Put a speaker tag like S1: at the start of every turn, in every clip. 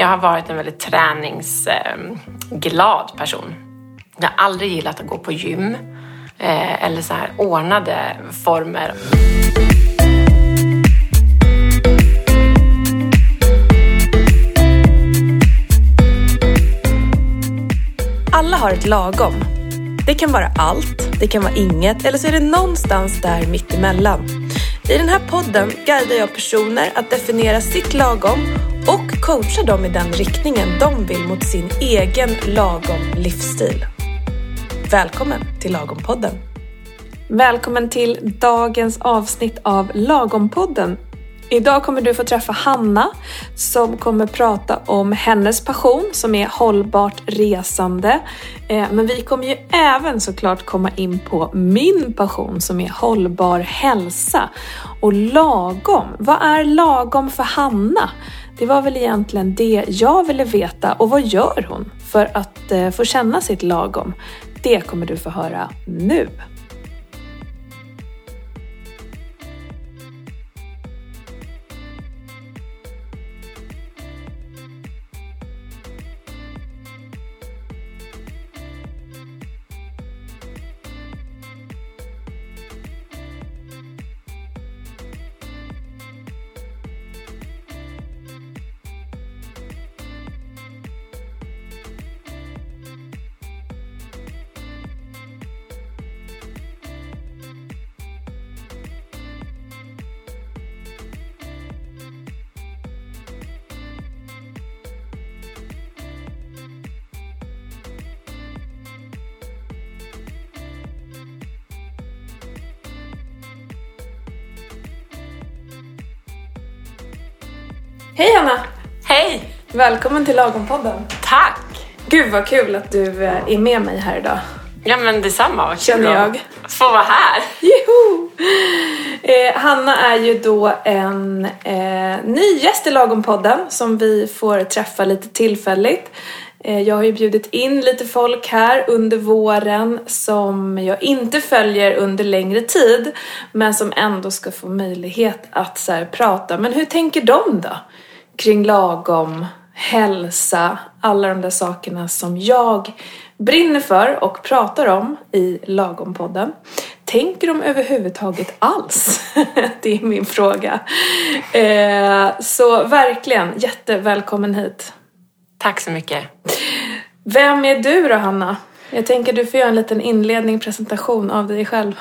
S1: Jag har varit en väldigt träningsglad person. Jag har aldrig gillat att gå på gym eh, eller så här ordnade former.
S2: Alla har ett lagom. Det kan vara allt, det kan vara inget eller så är det någonstans där mittemellan. I den här podden guidar jag personer att definiera sitt lagom coacha coachar dem i den riktningen de vill mot sin egen lagom livsstil. Välkommen till Lagompodden! Välkommen till dagens avsnitt av Lagompodden. Idag kommer du få träffa Hanna som kommer prata om hennes passion som är hållbart resande. Eh, men vi kommer ju även såklart komma in på min passion som är hållbar hälsa. Och lagom, vad är lagom för Hanna? Det var väl egentligen det jag ville veta och vad gör hon för att eh, få känna sitt lagom? Det kommer du få höra nu. Hej Hanna!
S1: Hej!
S2: Välkommen till Lagom-podden.
S1: Tack!
S2: Gud vad kul att du eh, är med mig här idag.
S1: Ja men detsamma, vad kul
S2: Känner
S1: att
S2: jag.
S1: Få vara här.
S2: Juhu! Eh, Hanna är ju då en eh, ny gäst i Lagom-podden som vi får träffa lite tillfälligt. Eh, jag har ju bjudit in lite folk här under våren som jag inte följer under längre tid men som ändå ska få möjlighet att så här, prata. Men hur tänker de då? Kring lagom, hälsa, alla de där sakerna som jag brinner för och pratar om i Lagom-podden. Tänker de överhuvudtaget alls? Det är min fråga. Eh, så verkligen, jättevälkommen hit.
S1: Tack så mycket.
S2: Vem är du då, Hanna? Jag tänker du får göra en liten inledning, presentation av dig själv.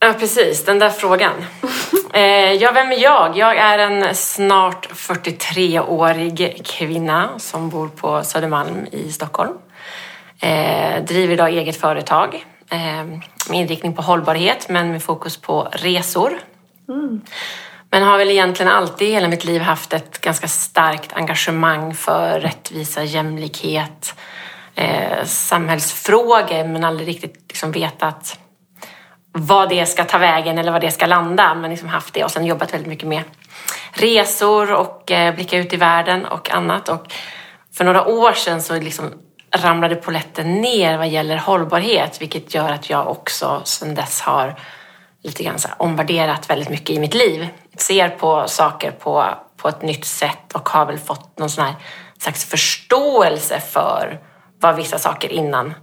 S1: Ja precis, den där frågan. Eh, ja, vem är jag? Jag är en snart 43-årig kvinna som bor på Södermalm i Stockholm. Eh, driver idag eget företag eh, med inriktning på hållbarhet men med fokus på resor. Men har väl egentligen alltid i hela mitt liv haft ett ganska starkt engagemang för rättvisa, jämlikhet, eh, samhällsfrågor men aldrig riktigt liksom vetat vad det ska ta vägen eller vad det ska landa. Men liksom haft det och sen jobbat väldigt mycket med resor och eh, blicka ut i världen och annat. Och för några år sedan så liksom ramlade poletten ner vad gäller hållbarhet vilket gör att jag också sedan dess har lite grann så omvärderat väldigt mycket i mitt liv. Ser på saker på, på ett nytt sätt och har väl fått någon sån här slags förståelse för vad vissa saker innan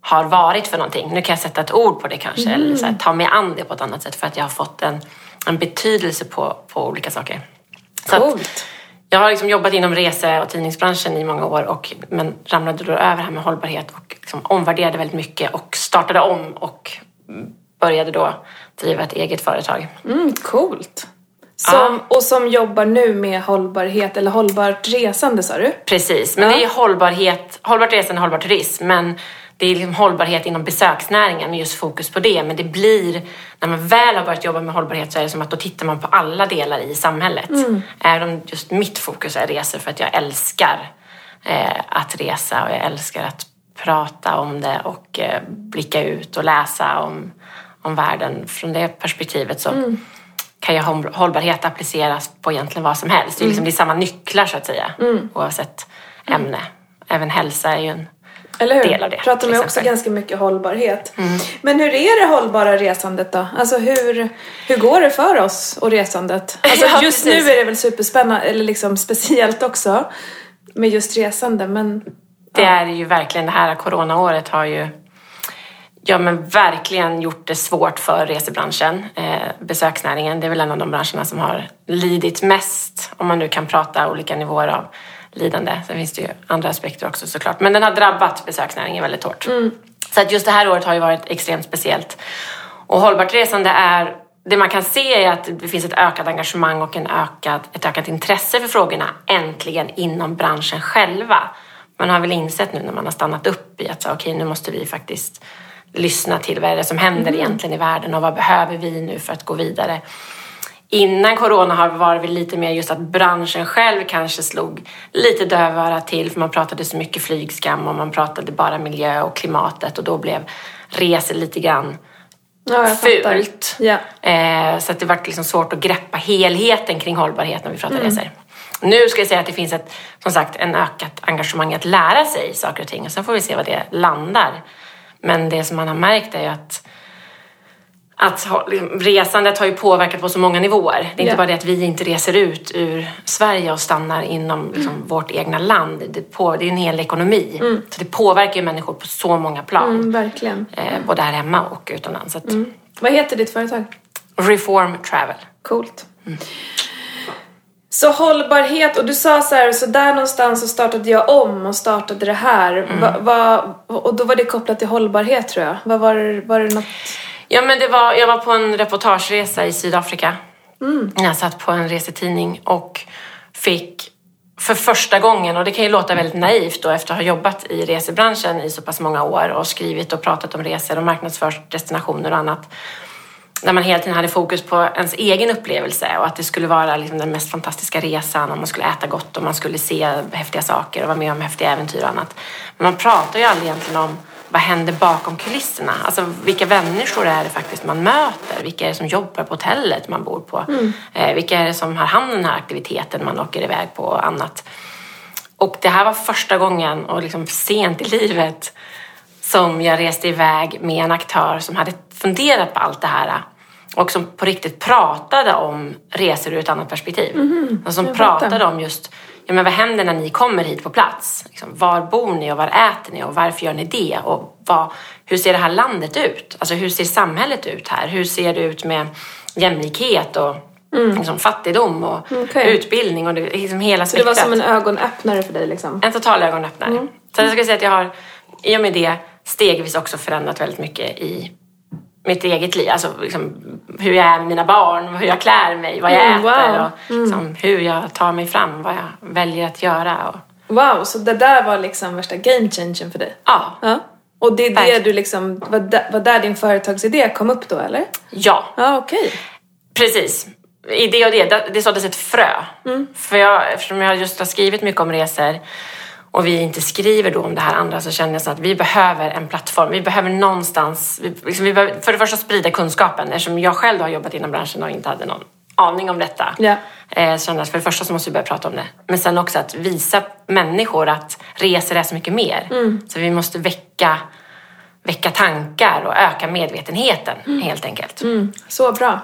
S1: har varit för någonting. Nu kan jag sätta ett ord på det kanske eller så här, ta mig an det på ett annat sätt för att jag har fått en, en betydelse på, på olika saker.
S2: Coolt.
S1: jag har liksom jobbat inom rese och tidningsbranschen i många år och, men ramlade då över här med hållbarhet och liksom omvärderade väldigt mycket och startade om och började då driva ett eget företag.
S2: Mm, coolt. Som, Och som jobbar nu med hållbarhet, eller hållbart resande sa du?
S1: Precis, men
S2: Ja.
S1: det är hållbarhet, hållbart resande och hållbar turism. Men det är liksom hållbarhet inom besöksnäringen med just fokus på det. Men det blir, när man väl har börjat jobba med hållbarhet så är det som att då tittar man på alla delar i samhället. Även om just mitt fokus är resor för att jag älskar eh, att resa och jag älskar att prata om det och eh, blicka ut och läsa om, om världen från det perspektivet. Så kan ju håll- hållbarhet appliceras på egentligen vad som helst. Det är, liksom, det är samma nycklar så att säga, oavsett ämne. Även hälsa är ju en
S2: Eller hur?
S1: del av det.
S2: Pratar man också.
S1: Mm.
S2: ganska mycket hållbarhet. Men hur är det hållbara resandet då? Alltså hur, hur går det för oss och resandet? Alltså
S1: Ja,
S2: just
S1: precis.
S2: nu är det väl superspännande, eller liksom speciellt också. med just resande. Men
S1: Det är ju verkligen, det här coronaåret har ju ja, men verkligen gjort det svårt för resebranschen, eh, besöksnäringen. Det är väl en av de branscherna som har lidit mest, om man nu kan prata olika nivåer av lidande. Sen finns det ju andra aspekter också såklart. Men den har drabbat besöksnäringen väldigt hårt. Så att just det här året har ju varit extremt speciellt. Och hållbart resande är det man kan se är att det finns ett ökat engagemang och en ökad, ett ökat intresse för frågorna äntligen inom branschen själva. Man har väl insett nu när man har stannat upp i att okej, okay, nu måste vi faktiskt lyssna till vad är det som händer egentligen i världen och vad behöver vi nu för att gå vidare. Innan corona har varit väl lite mer just att branschen själv kanske slog lite dövörat till för man pratade så mycket flygskam och man pratade bara miljö och klimatet och då blev resor lite grann
S2: ja,
S1: fult.
S2: Ja.
S1: Eh, så det var liksom svårt att greppa helheten kring hållbarhet när vi pratar resor. Nu ska jag säga att det finns ett, som sagt, en ökat engagemang att lära sig saker och ting och sen får vi se vad det landar. Men det som man har märkt är ju att att resandet har ju påverkat på så många nivåer. Det är inte bara det att vi inte reser ut ur Sverige och stannar inom liksom, vårt egna land. Det, på, det är en hel ekonomi. Så det påverkar ju människor på så många plan.
S2: Mm, verkligen.
S1: Eh, både här hemma och utomlands. Så att,
S2: Vad heter ditt företag?
S1: Reform Travel.
S2: Coolt. Så hållbarhet, och du sa så här, så där någonstans så startade jag om och startade det här. Va, va, och då var det kopplat till hållbarhet tror jag. Var, det- var det något?
S1: Ja, men det var, jag var på en reportageresa i Sydafrika. Jag satt på en resetidning och fick för första gången, och det kan ju låta väldigt naivt då efter att ha jobbat i resebranschen i så pass många år och skrivit och pratat om resor och marknadsfört destinationer och annat. Där man hela tiden hade fokus på ens egen upplevelse och att det skulle vara liksom den mest fantastiska resan och man skulle äta gott och man skulle se häftiga saker och vara med om häftiga äventyr och annat. Men man pratar ju aldrig egentligen om vad händer bakom kulisserna? Alltså vilka människor är det faktiskt man möter? Vilka är det som jobbar på hotellet man bor på? Eh, vilka är det som har hand om den här aktiviteten man åker iväg på och annat? Och det här var första gången och liksom sent i livet som jag reste iväg med en aktör som hade funderat på allt det här och som på riktigt pratade om resor ur ett annat perspektiv. och som pratade om just ja, men vad händer när ni kommer hit på plats? Liksom, var bor ni och var äter ni och varför gör ni det? Och vad, hur ser det här landet ut? Alltså hur ser samhället ut här? Hur ser det ut med jämlikhet och liksom, fattigdom och
S2: Mm. Okej.
S1: utbildning och det, liksom hela
S2: Så det var
S1: spektrat.
S2: som en ögonöppnare för dig liksom?
S1: En total ögonöppnare. Så jag ska säga att jag har i och med det stegvis också förändrat väldigt mycket i mitt eget liv. Alltså liksom, hur jag är med mina barn, hur jag klär mig, vad jag
S2: Mm,
S1: äter
S2: wow.
S1: och liksom, hur jag tar mig fram, vad jag väljer att göra. Och,
S2: Wow, så det där var liksom värsta game changern för dig?
S1: ja,
S2: Ja. Och det är det du liksom, var där, var där din företagsidé kom upp då eller?
S1: ja,
S2: Ja, okej.
S1: precis. I det och det, det såddes ett frö.
S2: Mm.
S1: För jag, eftersom jag just har skrivit mycket om resor och vi inte skriver då om det här andra så känner jag så att vi behöver en plattform. Vi behöver någonstans, vi, liksom, vi behöver för det första sprida kunskapen eftersom jag själv har jobbat inom branschen och inte hade någon aning om detta.
S2: Ja.
S1: Eh, så för det första så måste vi börja prata om det. Men sen också att visa människor att resor är så mycket mer.
S2: Mm.
S1: Så vi måste väcka, väcka tankar och öka medvetenheten helt enkelt.
S2: Mm, så bra.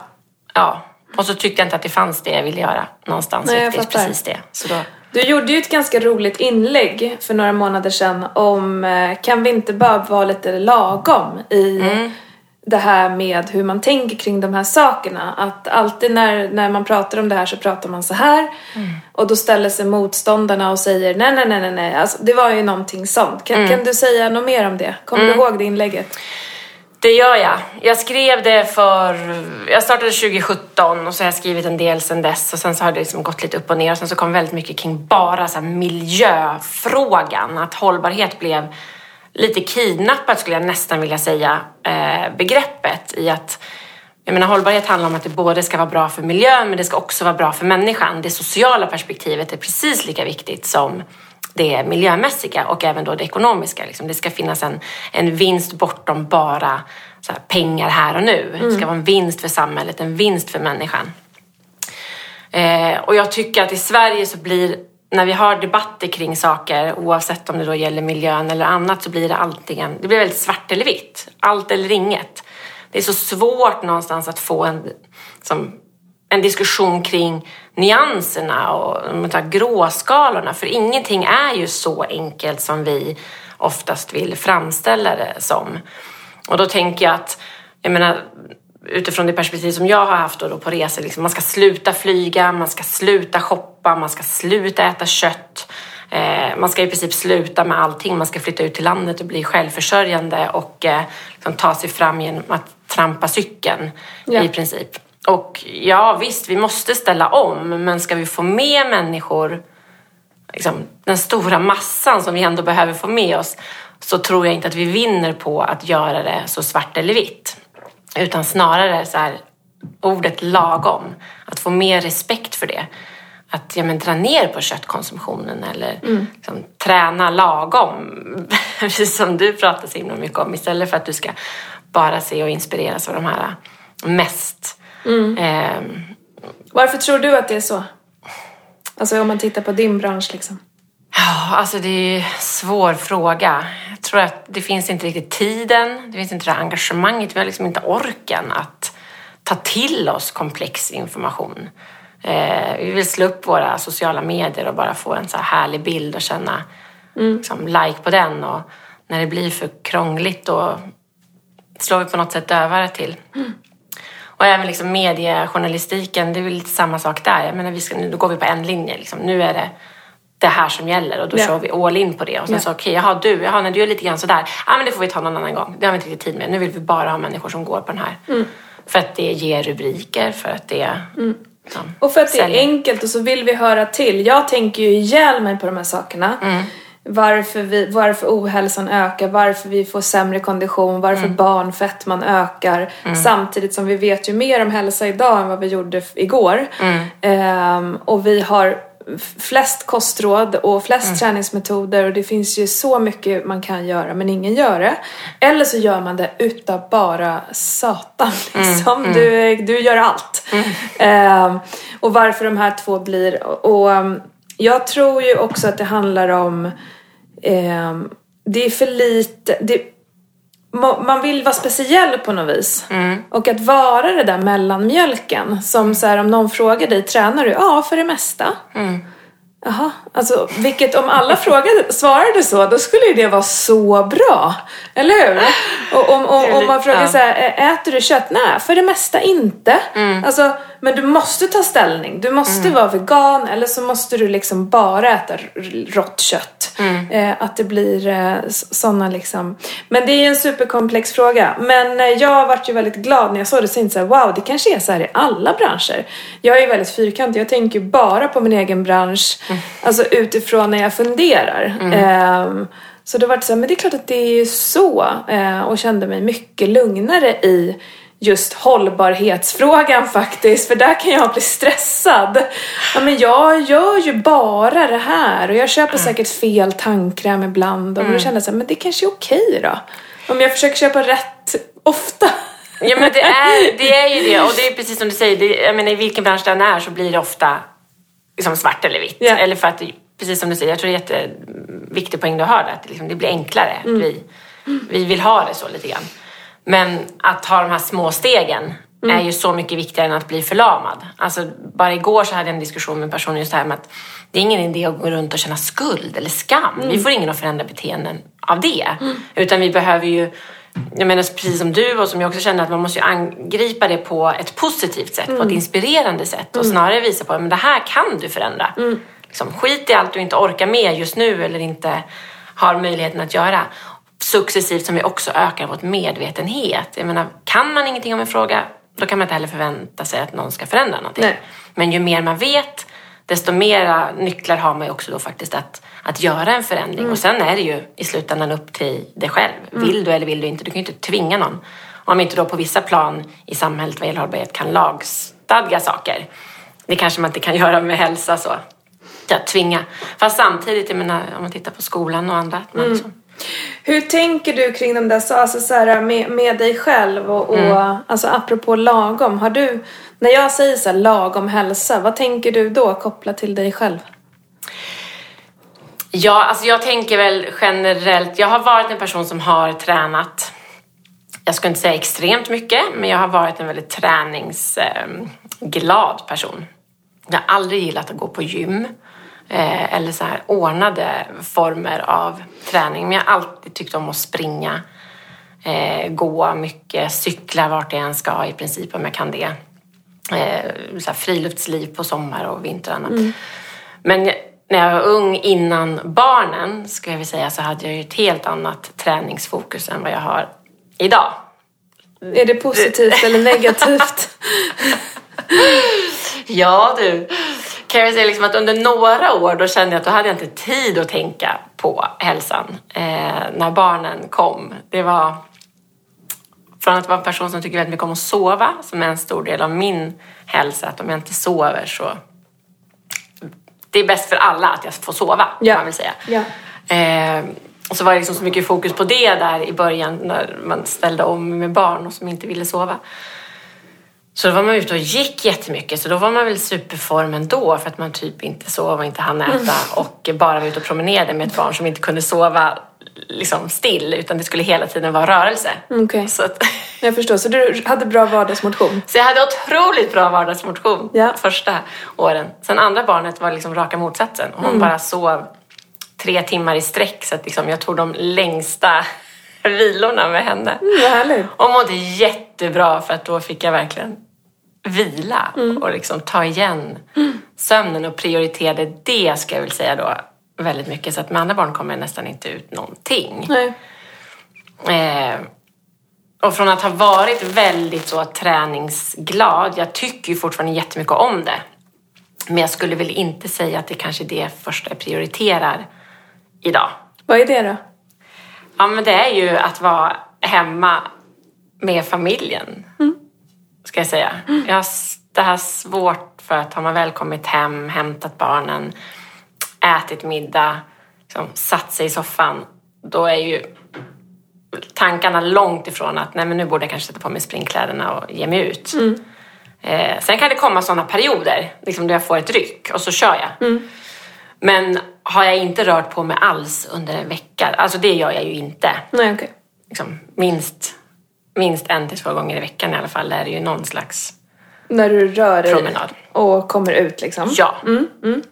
S1: Ja, och så tyckte jag inte att det fanns det jag ville göra någonstans.
S2: Nej, jag
S1: precis det. Så då,
S2: Du gjorde ju ett ganska roligt inlägg för några månader sedan om eh, kan vi inte bara vara lite lagom i det här med hur man tänker kring de här sakerna. Att alltid när, när man pratar om det här så pratar man så här och då ställer sig motståndarna och säger nej, nej, nej, nej, nej. Alltså, det var ju någonting sånt. Kan, kan du säga något mer om det? Kommer du ihåg det inlägget?
S1: Det gör jag. Jag skrev det för... Jag startade 2017 och så har jag skrivit en del sedan dess och sen så har det liksom gått lite upp och ner och sen så kom väldigt mycket kring bara så här miljöfrågan. Att hållbarhet blev lite kidnappat skulle jag nästan vilja säga eh, begreppet i att jag menar, hållbarhet handlar om att det både ska vara bra för miljön men det ska också vara bra för människan. Det sociala perspektivet är precis lika viktigt som det miljömässiga och även då det ekonomiska. Liksom. Det ska finnas en, en vinst bortom bara här, pengar här och nu. Det ska vara en vinst för samhället, en vinst för människan. Eh, och jag tycker att i Sverige så blir, när vi har debatter kring saker, oavsett om det då gäller miljön eller annat, så blir det antingen, det blir väldigt svart eller vitt. Allt eller inget. Det är så svårt någonstans att få en, som, en diskussion kring nyanserna och de gråskalorna. För ingenting är ju så enkelt som vi oftast vill framställa det som. Och då tänker jag att, jag menar, utifrån det perspektiv som jag har haft då på resor, liksom, man ska sluta flyga, man ska sluta shoppa, man ska sluta äta kött. Eh, man ska i princip sluta med allting. Man ska flytta ut till landet och bli självförsörjande och eh, liksom ta sig fram genom att trampa cykeln ja. i princip. Och ja, visst, vi måste ställa om, men ska vi få med människor, liksom, den stora massan som vi ändå behöver få med oss, så tror jag inte att vi vinner på att göra det så svart eller vitt. Utan snarare så här, ordet lagom, att få mer respekt för det. Att ja, men, dra ner på köttkonsumtionen eller mm. liksom, träna lagom. Precis som du pratar så himla mycket om. Istället för att du ska bara se och inspireras av de här mest
S2: Mm. Eh, Varför tror du att det är så? Alltså om man tittar på din bransch liksom.
S1: Ja, alltså det är en svår fråga. Jag tror att det finns inte riktigt tiden, det finns inte det engagemanget, vi har liksom inte orken att ta till oss komplex information. Eh, vi vill slå upp våra sociala medier och bara få en så här härlig bild och känna mm. liksom, like på den. Och när det blir för krångligt då slår vi på något sätt dövare till. Mm. Och även liksom mediejournalistiken, det är väl lite samma sak där. Jag menar, vi ska, nu går vi på en linje. Liksom. Nu är det det här som gäller och då ja. kör vi all in på det. Och sen ja. så okej, okay, jaha du, jaha när du är lite grann sådär. Ja men det får vi ta någon annan gång. Det har vi inte riktigt tid med. Nu vill vi bara ha människor som går på den här. Mm. För att det ger rubriker, för att det mm.
S2: liksom, Och för att det är enkelt och så vill vi höra till. Jag tänker ju ihjäl mig på de här sakerna. Mm varför, vi, varför ohälsan ökar, varför vi får sämre kondition, varför mm. barnfettman ökar. Mm. Samtidigt som vi vet ju mer om hälsa idag än vad vi gjorde igår. Mm. Ehm, och vi har flest kostråd och flest mm. träningsmetoder och det finns ju så mycket man kan göra men ingen gör det. Eller så gör man det utav bara satan mm. liksom. Mm. Du, du gör allt. Ehm, och varför de här två blir och, och jag tror ju också att det handlar om eh, det är för lite, det, man vill vara speciell på något vis. Mm. Och att vara det där mellanmjölken. Som så här, om någon frågar dig, tränar du? Ja, för det mesta. Mm. Jaha, alltså vilket om alla frågade, svarade så, då skulle ju det vara så bra. Eller hur? Och om, om, om man frågar så här, äter du kött? Nej, för det mesta inte. Mm. Alltså, men du måste ta ställning. Du måste mm. vara vegan eller så måste du liksom bara äta rått kött. Mm. Eh, att det blir eh, sådana liksom. Men det är en superkomplex fråga. Men eh, jag varit ju väldigt glad när jag såg det. Så här, wow, det kanske är så här i alla branscher. Jag är väldigt fyrkantig. Jag tänker bara på min egen bransch. Mm. Alltså utifrån när jag funderar. Eh, så det var så här, men det är klart att det är så. Eh, och kände mig mycket lugnare i just hållbarhetsfrågan faktiskt, för där kan jag bli stressad. Ja, men jag gör ju bara det här och jag köper mm. säkert fel tandkräm ibland och mm. då känner jag så här, men det kanske är okej då. Om jag försöker köpa rätt ofta.
S1: Ja men det är, det är ju det och det är precis som du säger, det, jag menar i vilken bransch den är så blir det ofta liksom svart eller vitt. Yeah. Eller för att, precis som du säger, jag tror det är en jätteviktig poäng du har där, att det, liksom, det blir enklare. Mm. Vi, vi vill ha det så lite grann. Men att ta de här små stegen mm. är ju så mycket viktigare än att bli förlamad. Alltså, bara igår så hade jag en diskussion med en person just det här med att det är ingen idé att gå runt och känna skuld eller skam. Mm. Vi får ingen att förändra beteenden av det. Mm. Utan vi behöver ju jag menar precis som du och som jag också känner att man måste ju angripa det på ett positivt sätt, mm. på ett mm. inspirerande sätt och mm. snarare visa på att det här kan du förändra. Mm. Liksom, skit i allt du inte orkar med just nu eller inte har möjligheten att göra successivt som vi också ökar vår medvetenhet. Jag menar, kan man ingenting om en fråga, då kan man inte heller förvänta sig att någon ska förändra någonting. Nej. Men ju mer man vet, desto mera nycklar har man ju också då faktiskt att, att göra en förändring. Mm. Och sen är det ju i slutändan upp till dig själv. Mm. Vill du eller vill du inte? Du kan ju inte tvinga någon. Om inte då på vissa plan i samhället vad gäller hållbarhet kan lagstadga saker. Det kanske man inte kan göra med hälsa så. Att tvinga. Fast samtidigt, jag menar, om man tittar på skolan och andra. Att man mm. liksom,
S2: hur tänker du kring de där alltså så här, med, med dig själv och, och mm. alltså apropå lagom. Har du, när jag säger så här, lagom hälsa, vad tänker du då kopplat till dig själv?
S1: Ja, alltså jag tänker väl generellt. Jag har varit en person som har tränat. Jag ska inte säga extremt mycket, men jag har varit en väldigt träningsnörd glad person. Jag har aldrig gillat att gå på gym eh, eller så här ordnade former av träning. Men jag har alltid tyckt om att springa, eh, gå mycket, cykla vart jag än ska i princip om jag kan det. Eh, så friluftsliv på sommar och vintrarna. Mm. Men när jag var ung innan barnen, ska jag väl säga, så hade jag ju ett helt annat träningsfokus än vad jag har idag.
S2: Är det positivt eller negativt?
S1: ja du, kan jag säga liksom att under några år då kände jag att då hade jag inte tid att tänka på hälsan eh, när barnen kom. Det var från att vara en person som tycker väldigt mycket om att sova, som är en stor del av min hälsa, att om jag inte sover så... Det är bäst för alla att jag får sova, ja. kan man vill säga.
S2: Ja.
S1: Eh, och så var det liksom så mycket fokus på det där i början när man ställde om med barn och som inte ville sova. Så då var man ute och gick jättemycket, så då var man väl superform ändå för att man typ inte sov och inte hann äta mm. och bara var ute och promenerade med ett barn som inte kunde sova liksom still utan det skulle hela tiden vara rörelse.
S2: Okay. Så att... Jag förstår, så du hade bra vardagsmotion?
S1: Så jag hade otroligt bra vardagsmotion ja. första åren. Sen andra barnet var liksom raka motsatsen. Hon mm. bara sov tre timmar i sträck så att liksom jag tog de längsta vilorna med henne.
S2: Mm, vad härligt.
S1: Och mådde jättebra för att då fick jag verkligen vila mm. och liksom ta igen mm. sömnen och prioriterade det ska jag väl säga då väldigt mycket. Så att med andra barn kommer jag nästan inte ut någonting. Eh, och från att ha varit väldigt så träningsglad, jag tycker ju fortfarande jättemycket om det. Men jag skulle väl inte säga att det kanske är det första jag prioriterar idag.
S2: Vad är det då?
S1: Ja, men det är ju att vara hemma med familjen. Mm. Ska jag säga. Jag har det här svårt för att har man väl kommit hem, hämtat barnen, ätit middag, liksom, satt sig i soffan, då är ju tankarna långt ifrån att nej men nu borde jag kanske sätta på mig springkläderna och ge mig ut. Mm. Eh, sen kan det komma sådana perioder liksom, där jag får ett ryck och så kör jag. Mm. Men har jag inte rört på mig alls under en vecka, alltså det gör jag ju inte.
S2: Nej, okay.
S1: liksom, minst, minst en till två gånger i veckan i alla fall är det ju någon slags
S2: När du rör dig
S1: promenad.
S2: och kommer ut liksom?
S1: Ja.
S2: Mm, mm.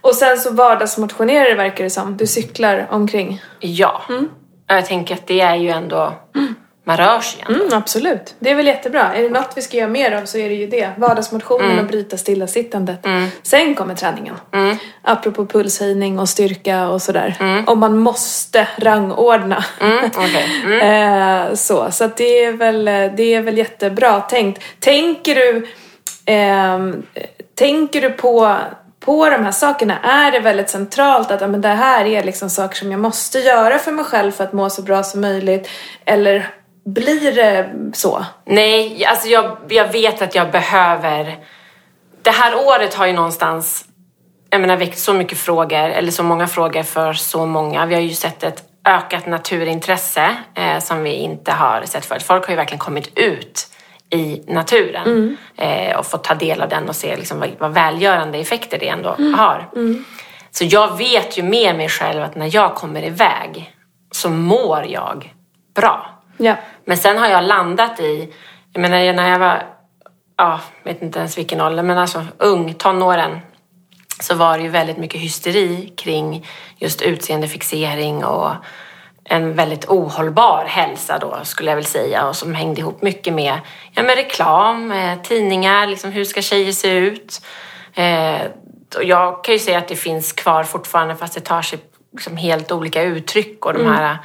S2: Och sen så vardagsmotionerar det verkar det som. Du cyklar omkring.
S1: Ja. Mm. Jag tänker att det är ju ändå... Mm. Man rör sig ändå.
S2: Mm, absolut. Det är väl jättebra. Är det något vi ska göra mer av så är det ju det. Vardagsmotionen mm. och bryta stillasittandet. Mm. Sen kommer träningen. Mm. Apropå pulshöjning och styrka och sådär. Mm. Om man måste rangordna.
S1: Mm. Okay. Mm.
S2: eh, så så det, är väl, det är väl jättebra tänkt. Tänker du, eh, tänker du på på de här sakerna är det väldigt centralt att men det här är liksom saker som jag måste göra för mig själv för att må så bra som möjligt. Eller blir det så?
S1: Nej, alltså jag, jag vet att jag behöver... Det här året har ju någonstans jag menar, väckt så mycket frågor, eller så många frågor för så många. Vi har ju sett ett ökat naturintresse eh, som vi inte har sett förut. Folk har ju verkligen kommit ut i naturen mm. eh, och fått ta del av den och se liksom vad, vad välgörande effekter det ändå mm. har.
S2: Mm.
S1: Så jag vet ju med mig själv att när jag kommer iväg så mår jag bra.
S2: Ja.
S1: Men sen har jag landat i, jag menar när jag var, ja, vet inte ens vilken ålder, men alltså ung, tonåren, så var det ju väldigt mycket hysteri kring just utseendefixering och en väldigt ohållbar hälsa då skulle jag väl säga och som hängde ihop mycket med, ja, med reklam, eh, tidningar, liksom hur ska tjejer se ut? Eh, och jag kan ju säga att det finns kvar fortfarande fast det tar sig liksom helt olika uttryck och de mm.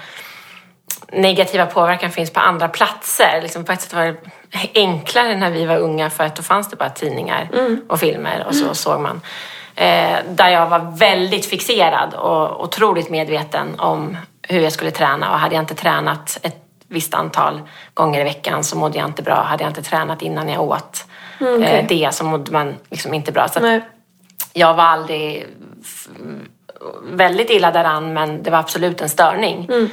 S1: Negativa påverkan finns på andra platser. Liksom på ett sätt var det enklare när vi var unga för att då fanns det bara tidningar mm. och filmer och så mm. såg man. Eh, där jag var väldigt fixerad och otroligt medveten om hur jag skulle träna och hade jag inte tränat ett visst antal gånger i veckan så mådde jag inte bra. Hade jag inte tränat innan jag åt mm, okay. eh, det så mådde man liksom inte bra. Så jag var aldrig väldigt illa däran men det var absolut en störning.
S2: Mm.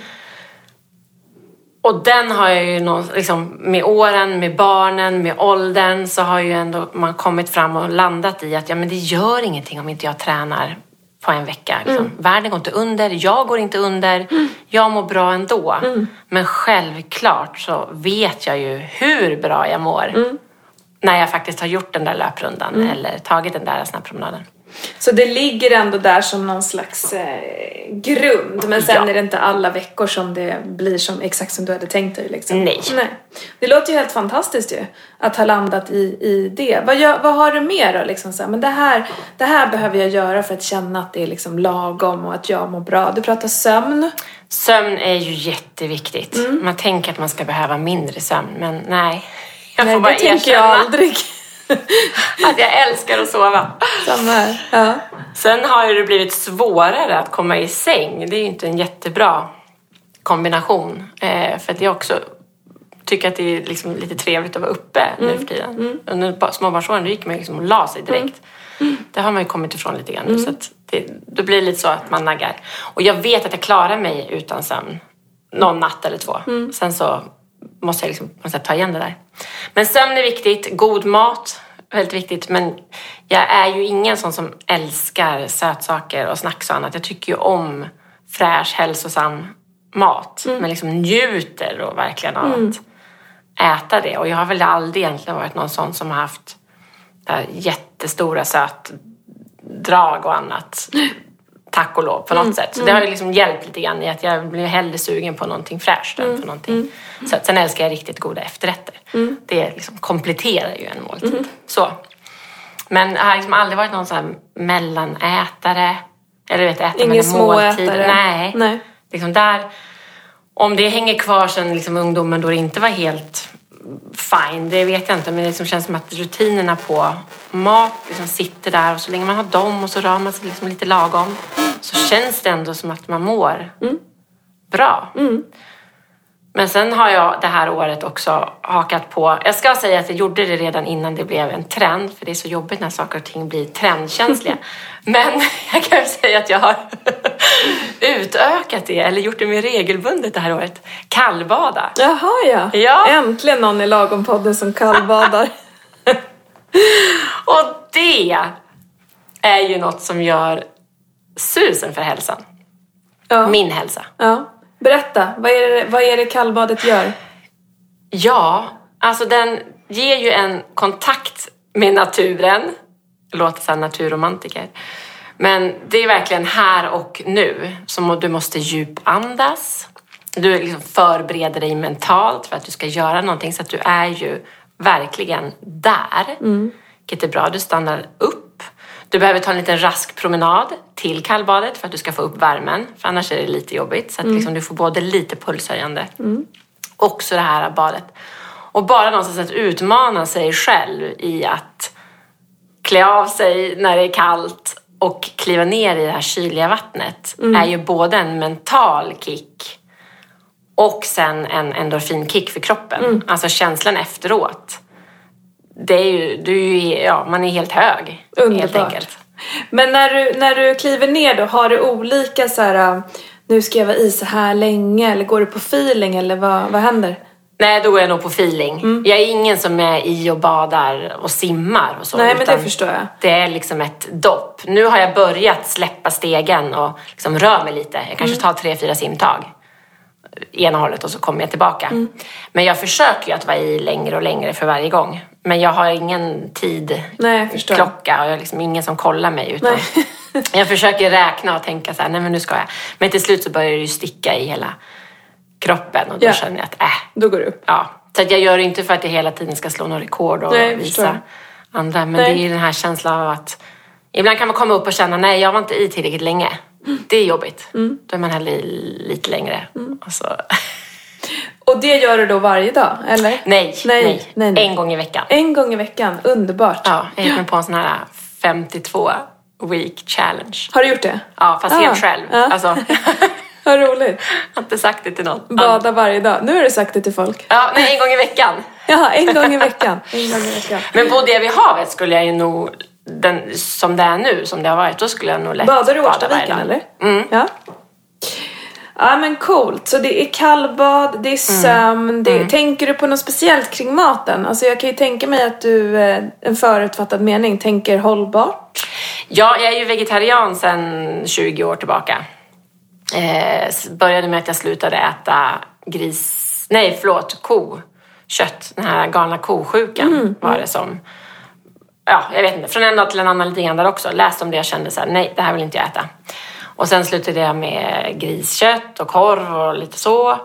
S1: Och den har jag ju någon, liksom, med åren, med barnen, med åldern så har ju ändå man kommit fram och landat i att ja, men det gör ingenting om inte jag tränar på en vecka. Liksom. Mm. Världen går inte under, jag går inte under, mm. jag mår bra ändå.
S2: Mm.
S1: Men självklart så vet jag ju hur bra jag mår.
S2: Mm.
S1: när jag faktiskt har gjort den där löprundan
S2: Mm.
S1: eller tagit den där snabbpromenaden.
S2: Så det ligger ändå där som någon slags eh, grund. Men sen
S1: Ja.
S2: är det inte alla veckor som det blir som, exakt som du hade tänkt dig. Liksom.
S1: Nej.
S2: Det låter ju helt fantastiskt ju. Att ha landat i, i det. Vad, gör, vad har du mer då? Liksom så här, men det här, det här behöver jag göra för att känna att det är liksom lagom och att jag mår bra. Du pratar sömn.
S1: Sömn är ju jätteviktigt.
S2: Mm.
S1: Man tänker att man ska behöva mindre sömn, men nej. Jag
S2: Nej,
S1: får bara
S2: det tänker jag
S1: erkänna
S2: aldrig.
S1: att jag älskar att sova.
S2: Samma här. Ja.
S1: Sen har det blivit svårare att komma i säng. Det är ju inte en jättebra kombination. Eh, för att jag också tycker att det är liksom lite trevligt att vara uppe nu för tiden. Under ba- småbarnsåren gick man liksom och la sig direkt. Det har man ju kommit ifrån lite grann nu. Så att det, då blir det lite så att man naggar. Och jag vet att jag klarar mig utan sömn. Någon natt eller två. Sen så måste jag liksom på något sätt ta igen det där. Men sömn är viktigt. God mat, väldigt viktigt. Men jag är ju ingen sån som älskar sötsaker och snacks och annat. Jag tycker ju om fräsch, hälsosam mat. Men liksom njuter och verkligen av att äta det. Och jag har väl aldrig egentligen varit någon sån som har haft det här jättestora sötdrag och annat. Tack och lov på något sätt. Så det har ju liksom hjälpt lite grann i att jag blir hellre sugen på någonting fräscht än på någonting sött. Sen älskar jag riktigt goda efterrätter. Det liksom kompletterar ju en måltid. Så. Men jag har liksom aldrig varit någon sån här mellanätare. Eller vet, äta
S2: Ingen småätare.
S1: Nej.
S2: Nej.
S1: Liksom där, om det hänger kvar sen liksom ungdomen då det inte var helt fine, det vet jag inte. Men det liksom känns som att rutinerna på mat liksom sitter där och så länge man har dem och så rör man sig liksom lite lagom så känns det ändå som att man mår bra. Men sen har jag det här året också hakat på, jag ska säga att jag gjorde det redan innan det blev en trend, för det är så jobbigt när saker och ting blir trendkänsliga. Men jag kan säga att jag har utökat det, eller gjort det mer regelbundet det här året. Kallbada.
S2: Jaha ja.
S1: Ja.
S2: Äntligen någon i Lagom-podden som kallbadar.
S1: Och det är ju något som gör susen för hälsan.
S2: Ja.
S1: Min hälsa.
S2: ja. Berätta, vad är, det, vad är det kallbadet gör?
S1: Ja, alltså den ger ju en kontakt med naturen. Låter som naturromantiker. Men det är verkligen här och nu. som du måste djupandas. Du liksom förbereder dig mentalt för att du ska göra någonting. Så att du är ju verkligen där. Vilket är bra. Du stannar upp. Du behöver ta en liten rask promenad till kallbadet för att du ska få upp värmen. För annars är det lite jobbigt. Så att liksom du får både lite pulshöjande också det här badet. Och bara någonstans att utmana sig själv i att klä av sig när det är kallt och kliva ner i det här kyliga vattnet är ju både en mental kick och sen en endorfinkick för kroppen. Alltså känslan efteråt. Det är ju, du är ju, ja, man är helt hög. Helt
S2: Underbart.
S1: enkelt.
S2: Men när du, när du kliver ner då, har du olika så här, äh, nu ska jag vara i så här länge eller går du på feeling eller vad, vad händer?
S1: Nej, då är jag nog på feeling. Jag är ingen som är i och badar och simmar och så.
S2: Nej, men det förstår jag.
S1: Det är liksom ett dopp. Nu har jag börjat släppa stegen och liksom rör mig lite. Jag kanske tar tre, fyra simtag ena hållet och så kommer jag tillbaka. Men jag försöker ju att vara i längre och längre för varje gång. Men jag har ingen tid,
S2: Nej,
S1: klocka och jag har liksom ingen som kollar mig. Utan jag försöker räkna och tänka så här, nej men nu ska jag. Men till slut så börjar det ju sticka i hela kroppen och då
S2: Ja.
S1: känner jag att äh,
S2: Då går du upp.
S1: Ja, så att jag gör det inte för att jag hela tiden ska slå några rekord och
S2: Nej,
S1: visa andra. Men
S2: Nej.
S1: det är ju den här känslan av att ibland kan man komma upp och känna nej, jag var inte i tillräckligt länge. Det är jobbigt.
S2: Mm.
S1: Då är man hellre i lite längre. Och så,
S2: Och det gör du då varje dag, eller?
S1: nej, nej,
S2: Nej, nej.
S1: En gång i veckan.
S2: En gång i veckan, underbart.
S1: Ja, jag gick med på en sån här 52 week challenge.
S2: Har du gjort det?
S1: Ja, fast
S2: Ah,
S1: helt själv.
S2: ja.
S1: Alltså,
S2: Vad roligt.
S1: jag har inte sagt det till någon.
S2: Bada varje dag. Nu har du sagt det till folk.
S1: Ja, nej, en gång i veckan.
S2: Jaha, en gång i veckan. En gång i veckan.
S1: Men bodde jag vid havet skulle jag ju nog, den, som det är nu, som det har varit, då skulle jag nog lätt
S2: Badar du i
S1: bada
S2: Årstaviken
S1: varje dag.
S2: eller?
S1: Mm.
S2: Ja. Ja men coolt. Så det är kallbad, det är
S1: Mm.
S2: sömn. Det, Tänker du på något speciellt kring maten? Alltså jag kan ju tänka mig att du, eh, en förutfattad mening, tänker hållbart.
S1: Ja, jag är ju vegetarian sedan 20 år tillbaka. Eh, började med att jag slutade äta gris, nej förlåt, ko kött. Den här galna kosjukan var det som ja, jag vet inte, från en dag till en annan lite grann där också. Läste om det och kände så här, nej, det här vill inte jag äta. Och sen slutade jag med griskött och korv och lite så.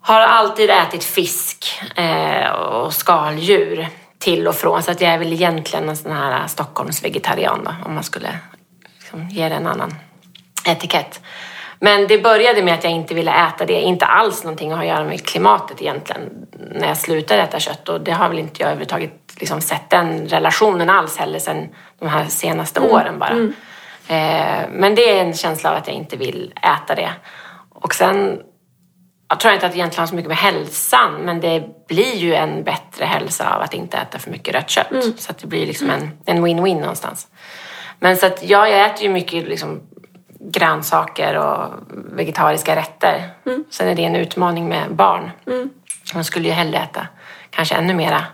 S1: Har alltid ätit fisk eh, och skaldjur till och från. Så att jag är väl egentligen en sån här Stockholmsvegetarian då, om man skulle liksom ge det en annan etikett. Men det började med att jag inte ville äta det. Inte alls någonting att göra med klimatet egentligen. När jag slutade äta kött. Och det har väl inte jag överhuvudtaget liksom sett den relationen alls heller sen de här senaste åren bara. Eh, men det är en känsla av att jag inte vill äta det. Och sen jag tror inte att det egentligen har så mycket med hälsan, men det blir ju en bättre hälsa av att inte äta för mycket rött kött. Så att det blir liksom en, en win-win någonstans. Men så att ja, jag äter ju mycket liksom grönsaker och vegetariska rätter. Sen är det en utmaning med barn. Man skulle ju hellre äta kanske ännu mera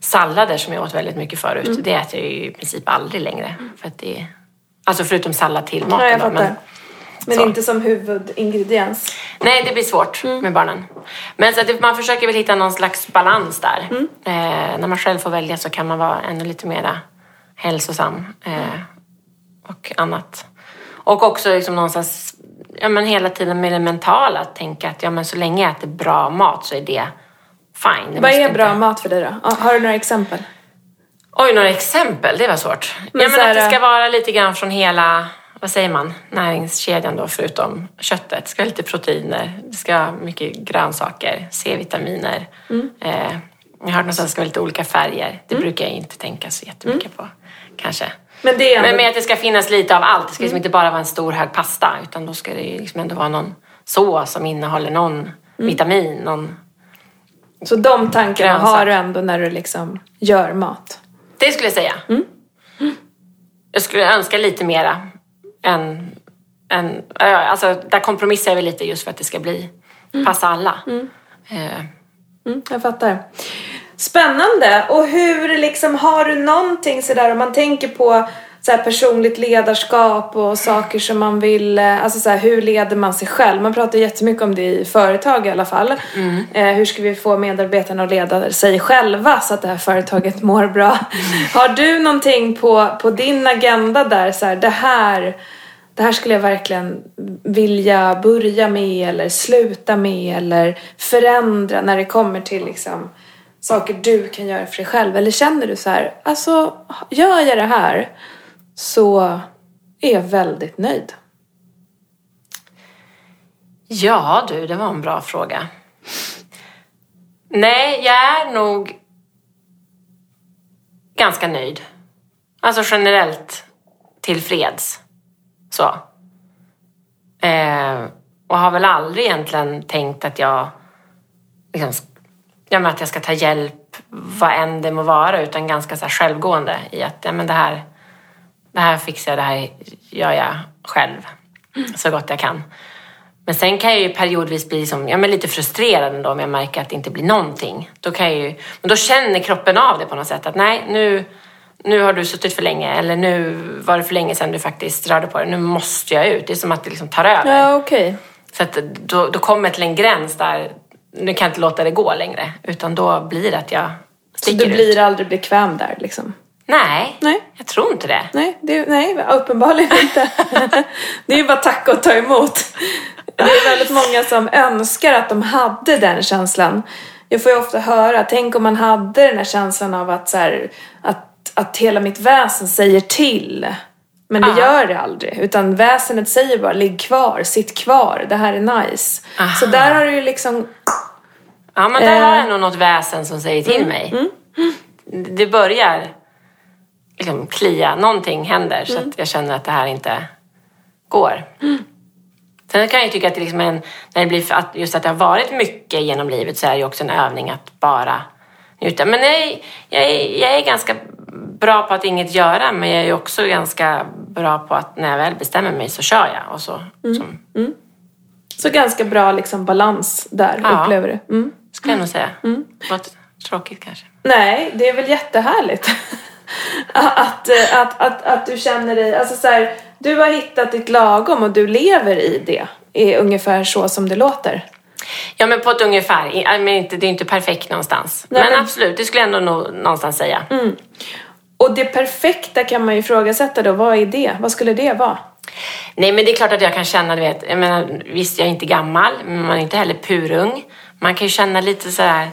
S1: sallader som jag åt väldigt mycket förut. Det äter jag ju i princip aldrig längre. För att det, alltså förutom sallad till maten.
S2: Ja, jag
S1: då, men-
S2: Men
S1: Så.
S2: inte som huvudingrediens.
S1: Nej, det blir svårt med barnen. Men så att man försöker väl hitta någon slags balans där. Eh, när man själv får välja så kan man vara ännu lite mera hälsosam eh, och annat. Och också liksom någonstans, ja men hela tiden med det mentala, att tänka att ja men så länge jag äter bra mat så är det fine. Det
S2: Vad är bra
S1: inte-
S2: mat för dig då? Har du några exempel?
S1: Oj, några exempel, det var svårt.
S2: Men
S1: ja, men
S2: här,
S1: att det ska vara lite grann från hela, vad säger man, näringskedjan då förutom köttet. Det ska vara lite proteiner, det ska vara mycket grönsaker, C-vitaminer.
S2: Mm.
S1: Eh, jag har hört någonstans att det ska vara lite olika färger. Det brukar jag inte tänka så jättemycket på, kanske.
S2: Men det är ändå...
S1: Men med att det ska finnas lite av allt. Det ska
S2: Mm.
S1: liksom inte bara vara en stor hög pasta utan då ska det liksom ändå vara någon sås som innehåller någon
S2: Mm.
S1: vitamin, någon
S2: Så de tankarna
S1: Grönsak.
S2: har du ändå när du liksom gör mat?
S1: Det skulle jag säga.
S2: Mm.
S1: Jag skulle önska lite mera än... än alltså, där kompromissar jag väl lite just för att det ska bli passa alla. Eh,
S2: Mm, jag fattar. Spännande! Och hur liksom, har du någonting sådär om man tänker på så här, personligt ledarskap och saker som man vill, eh, alltså så här, hur leder man sig själv? Man pratar jättemycket om det i företag i alla fall. Eh, hur ska vi få medarbetarna att leda sig själva så att det här företaget mår bra? Har du någonting på, på din agenda där, så här, det här det här skulle jag verkligen vilja börja med eller sluta med eller förändra när det kommer till liksom saker du kan göra för dig själv. Eller känner du så här, alltså gör jag det här så är jag väldigt nöjd.
S1: ja du, det var en bra fråga. Nej, jag är nog ganska nöjd. Alltså generellt tillfreds. Så. Eh, och har väl aldrig egentligen tänkt att jag liksom, ja, men att jag ska ta hjälp vad än det må vara utan ganska så här självgående i att ja, men det, här, det här fixar jag, det här gör jag själv så gott jag kan. Men sen kan jag ju periodvis bli liksom, ja, men lite frustrerad ändå om jag märker att det inte blir någonting. Då kan jag ju, men då känner kroppen av det på något sätt att nej, nu, nu har du suttit för länge eller nu var det för länge sedan du faktiskt rörde på dig. Nu måste jag ut. Det är som att det liksom tar över.
S2: Ja, okej.
S1: Så att då, då kommer jag till en gräns där nu kan jag inte låta det gå längre. Utan då blir det att jag
S2: Så
S1: sticker
S2: du
S1: ut.
S2: blir aldrig bekväm där liksom?
S1: Nej,
S2: Nej.
S1: jag tror inte det.
S2: Nej, det, nej uppenbarligen inte. det är ju bara tacka och ta emot. Det är väldigt många som önskar att de hade den känslan. Jag får ju ofta höra, tänk om man hade den här känslan av att, så här, att, att hela mitt väsen säger till. Men det
S1: Aha.
S2: gör det aldrig. Utan väsenet säger bara, ligg kvar, sitt kvar, det här är nice.
S1: Aha.
S2: Så där har du ju liksom,
S1: Ja, men där
S2: Eh. Mm.
S1: har jag nog något väsen som säger till mig. Det börjar liksom klia, någonting händer så
S2: Mm.
S1: att jag känner att det här inte går. Sen kan jag ju tycka att det liksom är en, när det blir att just att det har varit mycket genom livet så är det ju också en övning att bara njuta. Men jag, är, jag är ganska bra på att inget göra men jag är ju också ganska bra på att när jag väl bestämmer mig så kör jag. Och så,
S2: Mm.
S1: som,
S2: så ganska bra liksom balans där,
S1: Ja.
S2: upplever du. Mm.
S1: skulle jag nog säga. Låter tråkigt kanske.
S2: Nej, det är väl jättehärligt. att, eh, att, att, att du känner dig, alltså så här, du har hittat ditt lagom och du lever i det. Är ungefär så som det låter.
S1: Ja, men på ett ungefär. Men det är inte perfekt någonstans.
S2: Nej,
S1: men,
S2: men-
S1: absolut, det skulle jag ändå nå- någonstans säga.
S2: Och det perfekta kan man ju ifrågasätta då. Vad är det? Vad skulle det vara?
S1: Nej, men det är klart att jag kan känna, du vet, jag menar, visst jag är inte gammal, men man är inte heller purung. Man kan ju känna lite sådär,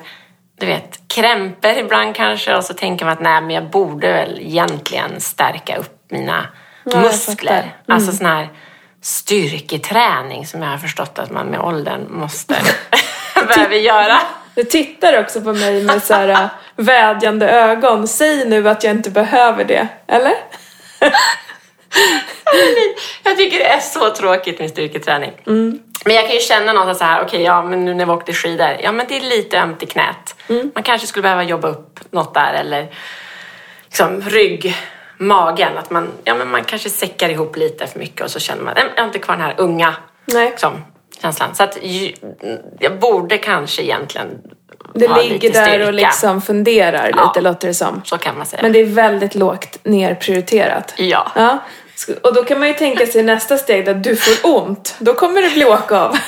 S1: du vet, krämpor ibland kanske och så tänker man att nej, men jag borde väl egentligen stärka upp mina
S2: Ja,
S1: muskler.
S2: Mm.
S1: Alltså sån här styrketräning som jag har förstått att man med åldern måste, behöver göra.
S2: Du tittar också på mig med så här äh, vädjande ögon. Säg nu att jag inte behöver det. Eller?
S1: Jag tycker det är så tråkigt med styrketräning.
S2: Mm.
S1: Men jag kan ju känna någonstans så här, okej, ja, men nu när vi åkte skidor, ja men det är lite ömt i knät.
S2: Mm.
S1: Man kanske skulle behöva jobba upp något där eller liksom rygg, magen, att man, ja men man kanske säckar ihop lite för mycket och så känner man, "Nej, jag har inte kvar den här unga
S2: Nej.
S1: liksom, känslan. Så att jag borde kanske egentligen
S2: Det
S1: ha
S2: ligger
S1: lite
S2: där och liksom funderar lite
S1: Ja.
S2: låter det som.
S1: Så kan man säga.
S2: Men det är väldigt lågt nerprioriterat.
S1: Ja.
S2: Ja. Och då kan man ju tänka sig nästa steg där du får ont. Då kommer det bli åka av.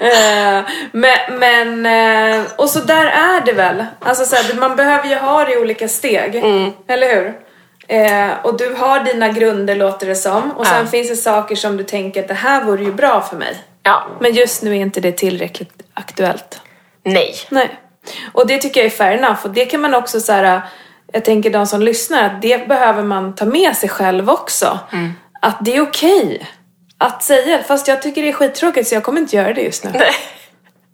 S2: Eh, men, men eh, och så där är det väl. Alltså så här, man behöver ju ha det i olika steg.
S1: Mm.
S2: Eller hur? Eh, och du har dina grunder låter det som. Och sen
S1: Ja.
S2: finns det saker som du tänker att det här vore ju bra för mig.
S1: Ja,
S2: Men just nu är inte det tillräckligt aktuellt.
S1: nej.
S2: Nej. Och det tycker jag är fair enough. Och det kan man också så här, jag tänker de som lyssnar, att det behöver man ta med sig själv också. Att det är okej att säga, fast jag tycker det är skittråkigt så jag kommer inte göra det just nu.
S1: Nej.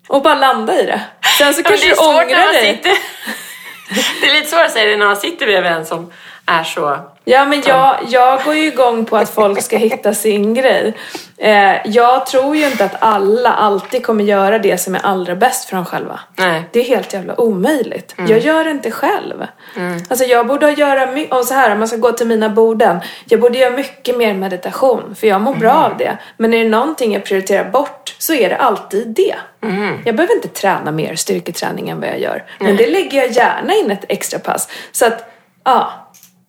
S2: Och bara landa i det. Sen så kanske
S1: det är
S2: du ångrar dig.
S1: sitter... Det är lite svårt att säga det när man sitter bredvid en som är så...
S2: Ja men jag, jag går ju igång på att folk ska hitta sin grej. Eh, jag tror ju inte att alla alltid kommer göra det som är allra bäst för dem själva.
S1: Nej.
S2: Det är helt jävla omöjligt. Jag gör det inte själv. Alltså jag borde göra mycket, så här om man ska gå till mina borden. Jag borde göra mycket mer meditation för jag mår bra av det. Men är det någonting jag prioriterar bort så är det alltid det. Jag behöver inte träna mer styrketräning än vad jag gör. Men det lägger jag gärna in ett extra pass. Så att, ja.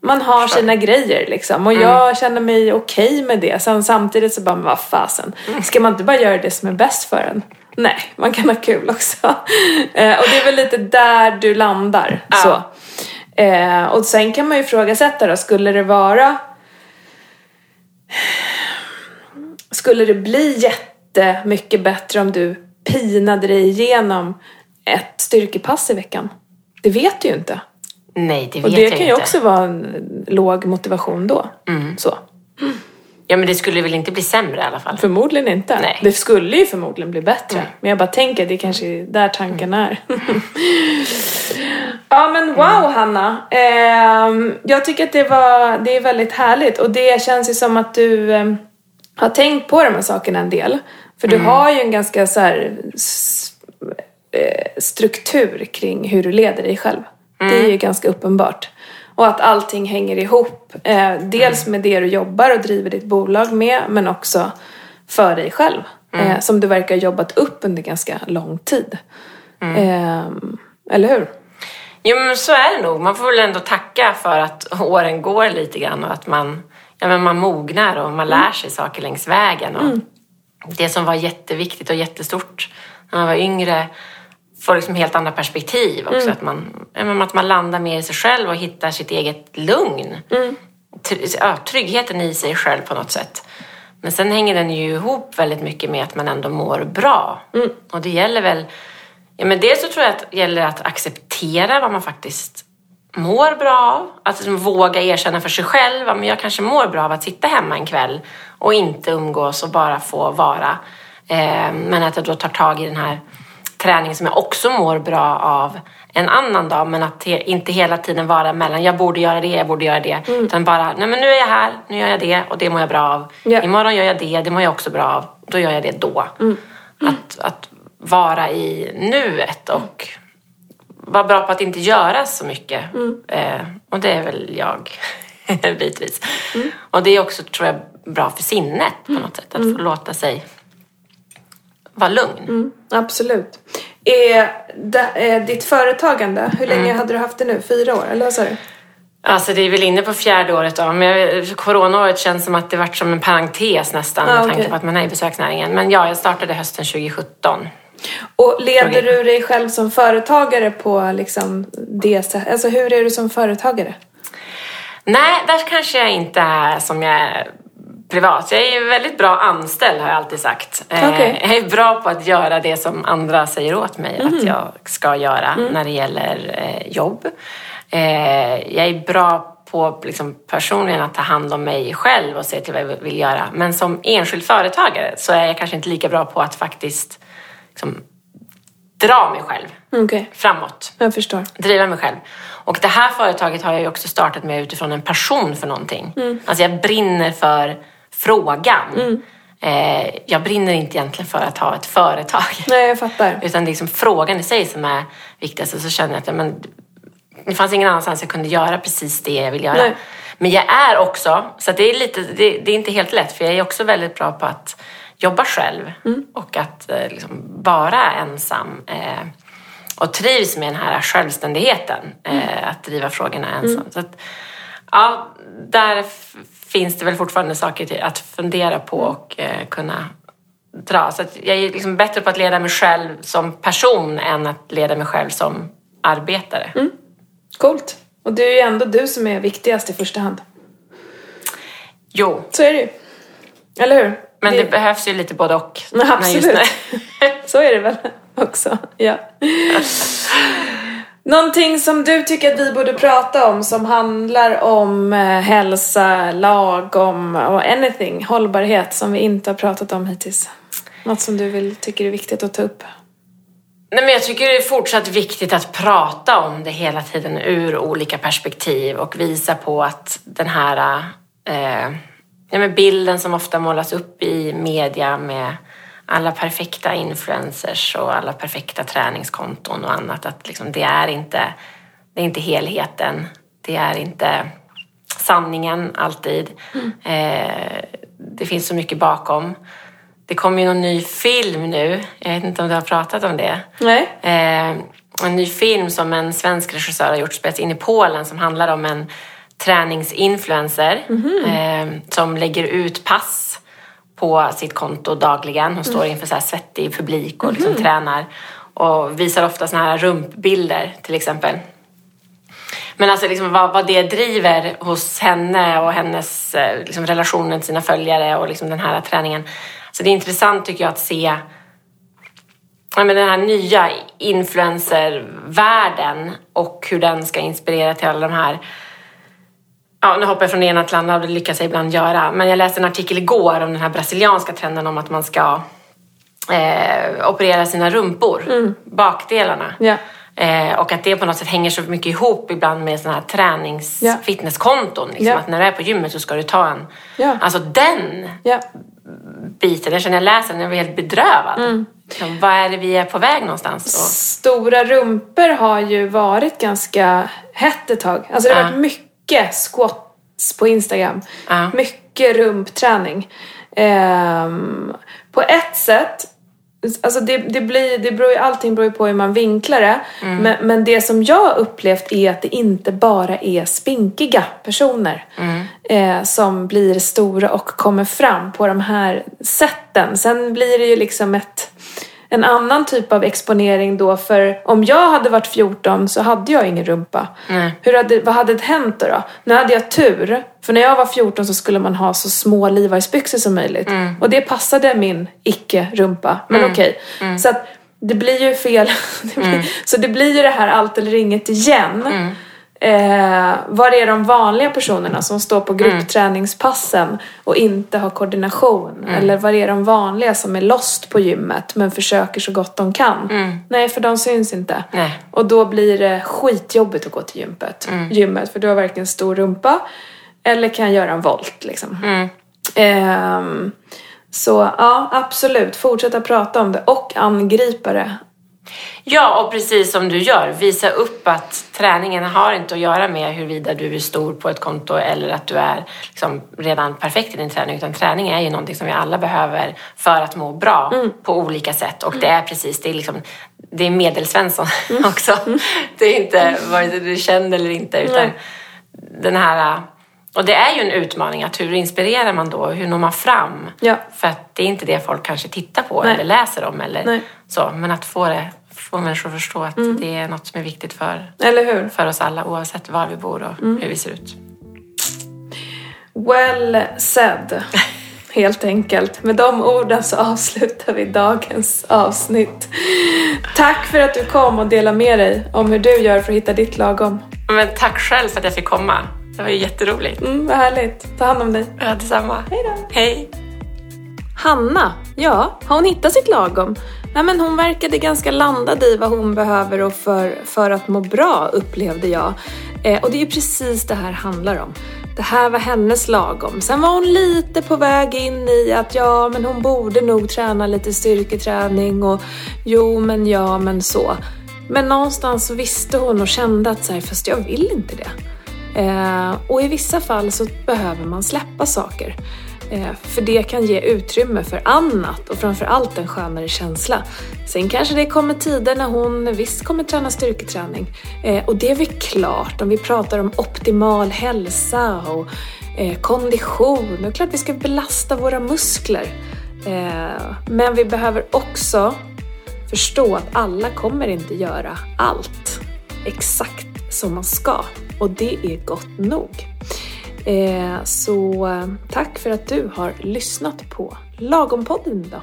S2: Man har sina grejer liksom och jag känner mig okej med det. Sen samtidigt så bara, men vad fasen. Ska man inte bara göra det som är bäst för en? Nej, man kan ha kul också. Eh, och det är väl lite där du landar. Så. Eh, och sen kan man ju ifrågasätta då, skulle det vara... Skulle det bli jättemycket bättre om du pinade dig igenom ett styrkepass i veckan? Det vet du ju inte.
S1: Nej, det vet
S2: Och det
S1: jag
S2: kan ju
S1: inte.
S2: också vara en låg motivation då. Så.
S1: Ja, men det skulle väl inte bli sämre i alla fall?
S2: Förmodligen inte.
S1: Nej.
S2: Det skulle ju förmodligen bli bättre. Men jag bara tänker att det kanske är där tanken är. ja men wow Hanna. Ehm, jag tycker att det, var, det är väldigt härligt. Och det känns ju som att du ehm, har tänkt på de här sakerna en del. För du har ju en ganska så här, eh, struktur kring hur du leder dig själv. Det är ju ganska uppenbart. Och att allting hänger ihop. Eh, dels med det du jobbar och driver ditt bolag med, men också för dig själv. Eh, som du verkar ha jobbat upp under ganska lång tid. Eh, eller hur?
S1: Jo, men så är det nog. Man får väl ändå tacka för att åren går lite grann och att man, ja, men man mognar och man lär sig saker längs vägen. Och Det som var jätteviktigt och jättestort när man var yngre får liksom helt andra perspektiv också. Att, man, att man landar mer i sig själv och hittar sitt eget lugn. Ja, tryggheten i sig själv på något sätt. Men sen hänger den ju ihop väldigt mycket med att man ändå mår bra. Och det gäller väl Ja, men dels så tror jag att det gäller att acceptera vad man faktiskt mår bra av. Att liksom våga erkänna för sig själv att jag kanske mår bra av att sitta hemma en kväll och inte umgås och bara få vara. Eh, men att jag då tar tag i den här träningen som jag också mår bra av en annan dag. Men att he- inte hela tiden vara mellan jag borde göra det, jag borde göra det. Utan bara, nej men nu är jag här, nu gör jag det och det mår jag bra av.
S2: Ja.
S1: Imorgon gör jag det, det mår jag också bra av. Då gör jag det då. Att, att vara i nuet och vara bra på att inte göra så mycket. Eh, och det är väl jag, bitvis. Och det är också, tror jag, bra för sinnet på något sätt. Att få låta sig vara lugn.
S2: Absolut. Är det, är ditt företagande, hur länge hade du haft det nu? Fyra år? Eller vad sa du?
S1: Alltså det är väl inne på fjärde året då. Men jag- coronaåret känns som att det varit som en parentes nästan
S2: Ja,
S1: med tanke på att man är i besöksnäringen. Men ja, jag startade hösten 2017.
S2: Och leder du dig själv som företagare på liksom det sättet? Alltså hur är du som företagare?
S1: Nej, där kanske jag inte är som jag privat. Jag är väldigt bra anställd har jag alltid sagt. Eh,
S2: Okej.
S1: Jag är bra på att göra det som andra säger åt mig
S2: Mhm.
S1: att jag ska göra
S2: Mm.
S1: när det gäller eh, jobb. Eh, jag är bra på liksom, personligen att ta hand om mig själv och se till vad jag vill göra. Men som enskild företagare så är jag kanske inte lika bra på att faktiskt liksom, dra mig själv
S2: Okej,
S1: framåt
S2: jag förstår.
S1: driva mig själv. Och det här företaget har jag ju också startat med utifrån en passion för någonting. Alltså jag brinner för frågan. Eh, jag brinner inte egentligen för att ha ett företag.
S2: Nej, jag fattar.
S1: Utan det är liksom frågan i sig som är viktigast. Och så känner jag att men, det fanns ingen annanstans jag kunde göra precis det jag vill göra.
S2: Nej.
S1: Men jag är också, så det är lite, det, det är inte helt lätt för jag är också väldigt bra på att jobba själv och att eh, liksom vara ensam. Eh, och trivs med den här självständigheten, eh, att driva frågorna ensam. Så att, ja, där finns det väl fortfarande saker att fundera på och eh, kunna dra. Så jag är liksom bättre på att leda mig själv som person än att leda mig själv som arbetare.
S2: Coolt. Och det är ju ändå du som är viktigast i första hand.
S1: Jo,
S2: Så är det ju. Eller hur?
S1: men det, behövs ju lite både och.
S2: Absolut. Så är det väl också. Ja. Någonting som du tycker att vi borde prata om som handlar om eh, hälsa, lagom och anything, hållbarhet som vi inte har pratat om hittills. Något som du vill, tycker är viktigt att ta upp.
S1: Nej, men jag tycker det är fortsatt viktigt att prata om det hela tiden ur olika perspektiv och visa på att den här eh, ja, bilden som ofta målas upp i media med alla perfekta influencers och alla perfekta träningskonton och annat, att liksom det, är inte, det är inte helheten. Det är inte sanningen alltid. Eh, det finns så mycket bakom. Det kommer ju någon ny film nu. Jag vet inte om du har pratat om det.
S2: Nej?
S1: Eh, en ny film som en svensk regissör har gjort, spelas in i Polen, som handlar om en träningsinfluencer eh, som lägger ut pass på sitt konto dagligen. Hon står inför så här svettig publik och liksom tränar och visar ofta såna här rumpbilder till exempel. Men alltså liksom vad, vad det driver hos henne och hennes eh, liksom relationer till sina följare och liksom den här träningen. Så det är intressant tycker jag att se ja, men den här nya influencervärlden och hur den ska inspirera till alla de här Ja, nu hoppar jag från ena till andra och det lyckas jag ibland göra. Men jag läste en artikel igår om den här brasilianska trenden om att man ska eh, operera sina rumpor, bakdelarna.
S2: Ja.
S1: Eh, och att det på något sätt hänger så mycket ihop ibland med såna här tränings
S2: Ja.
S1: fitnesskonton. Liksom.
S2: Ja.
S1: Att när du är på gymmet så ska du ta en... Alltså den biten, jag känner jag läser den, jag blir helt bedrövad.
S2: Mm.
S1: Liksom, vad är det vi är på väg någonstans? Och,
S2: Stora rumpor har ju varit ganska hett ett tag. Alltså det har varit mycket squats på Instagram.
S1: Ja.
S2: Mycket rumpträning. Ehm, på ett sätt, alltså det, det blir, det beror ju, allting beror ju på hur man vinklar det. Men, men det som jag har upplevt är att det inte bara är spinkiga personer eh, som blir stora och kommer fram på de här sätten. Sen blir det ju liksom ett en annan typ av exponering då för om jag hade varit 14 så hade jag ingen rumpa.
S1: Nej.
S2: Hur hade, vad hade hänt då, då? Nu hade jag tur. För när jag var 14 så skulle man ha så små Levi's-byxor som möjligt. Och det passade min icke-rumpa. Men okej. Så att det blir ju fel. Det blir, Så det blir ju det här allt eller inget igen. Eh, var är de vanliga personerna som står på gruppträningspassen och inte har koordination? Eller var är de vanliga som är lost på gymmet men försöker så gott de kan? Nej, för de syns inte.
S1: Nej.
S2: Och då blir det skitjobbigt att gå till gymmet. gymmet för du har varken stor rumpa eller kan göra en volt liksom. Ehm, så ja, absolut. Fortsätta prata om det och angripa det.
S1: Ja, och precis som du gör, visa upp att träningen har inte att göra med huruvida du är stor på ett konto eller att du är liksom redan perfekt i din träning. Utan träning är ju någonting som vi alla behöver för att må bra på olika sätt. Och det är precis, det är liksom, det är medelsvensson också. Det är inte vare sig du är känd eller inte. Utan den här... Och det är ju en utmaning att hur inspirerar man då? Hur når man fram?
S2: Ja.
S1: För att det är inte det folk kanske tittar på
S2: Nej.
S1: eller läser om eller
S2: Nej.
S1: Så. Men att få, det, få människor att förstå att
S2: Mm.
S1: det är något som är viktigt för,
S2: Eller hur?
S1: för oss alla oavsett var vi bor och
S2: Mm.
S1: hur vi ser ut.
S2: Well said. Helt enkelt. Med de orden så avslutar vi dagens avsnitt. Tack för att du kom och delade med dig om hur du gör för att hitta ditt lagom.
S1: Men tack själv för att jag fick komma. Det var ju jätteroligt.
S2: Mm, vad härligt. Ta hand om dig.
S1: Ja, detsamma.
S2: Hej då.
S1: Hej!
S2: Hanna, ja, har hon hittat sitt lagom? Nej, men hon verkade ganska landad i vad hon behöver och för, för att må bra upplevde jag. Eh, och det är ju precis det här handlar om. Det här var hennes lagom. Sen var hon lite på väg in i att ja, men hon borde nog träna lite styrketräning och jo, men ja, men så. Men någonstans så visste hon och kände att så här, fast jag vill inte det. Eh, och i vissa fall så behöver man släppa saker. Eh, för det kan ge utrymme för annat och framförallt en skönare känsla. Sen kanske det kommer tider när hon visst kommer träna styrketräning. Eh, och det är väl klart, om vi pratar om optimal hälsa och eh, kondition. Det är klart vi ska belasta våra muskler. Men vi behöver också förstå att alla kommer inte göra allt exakt som man ska. Och det är gott nog. Eh, så eh, tack för att du har lyssnat på Lagompodden idag.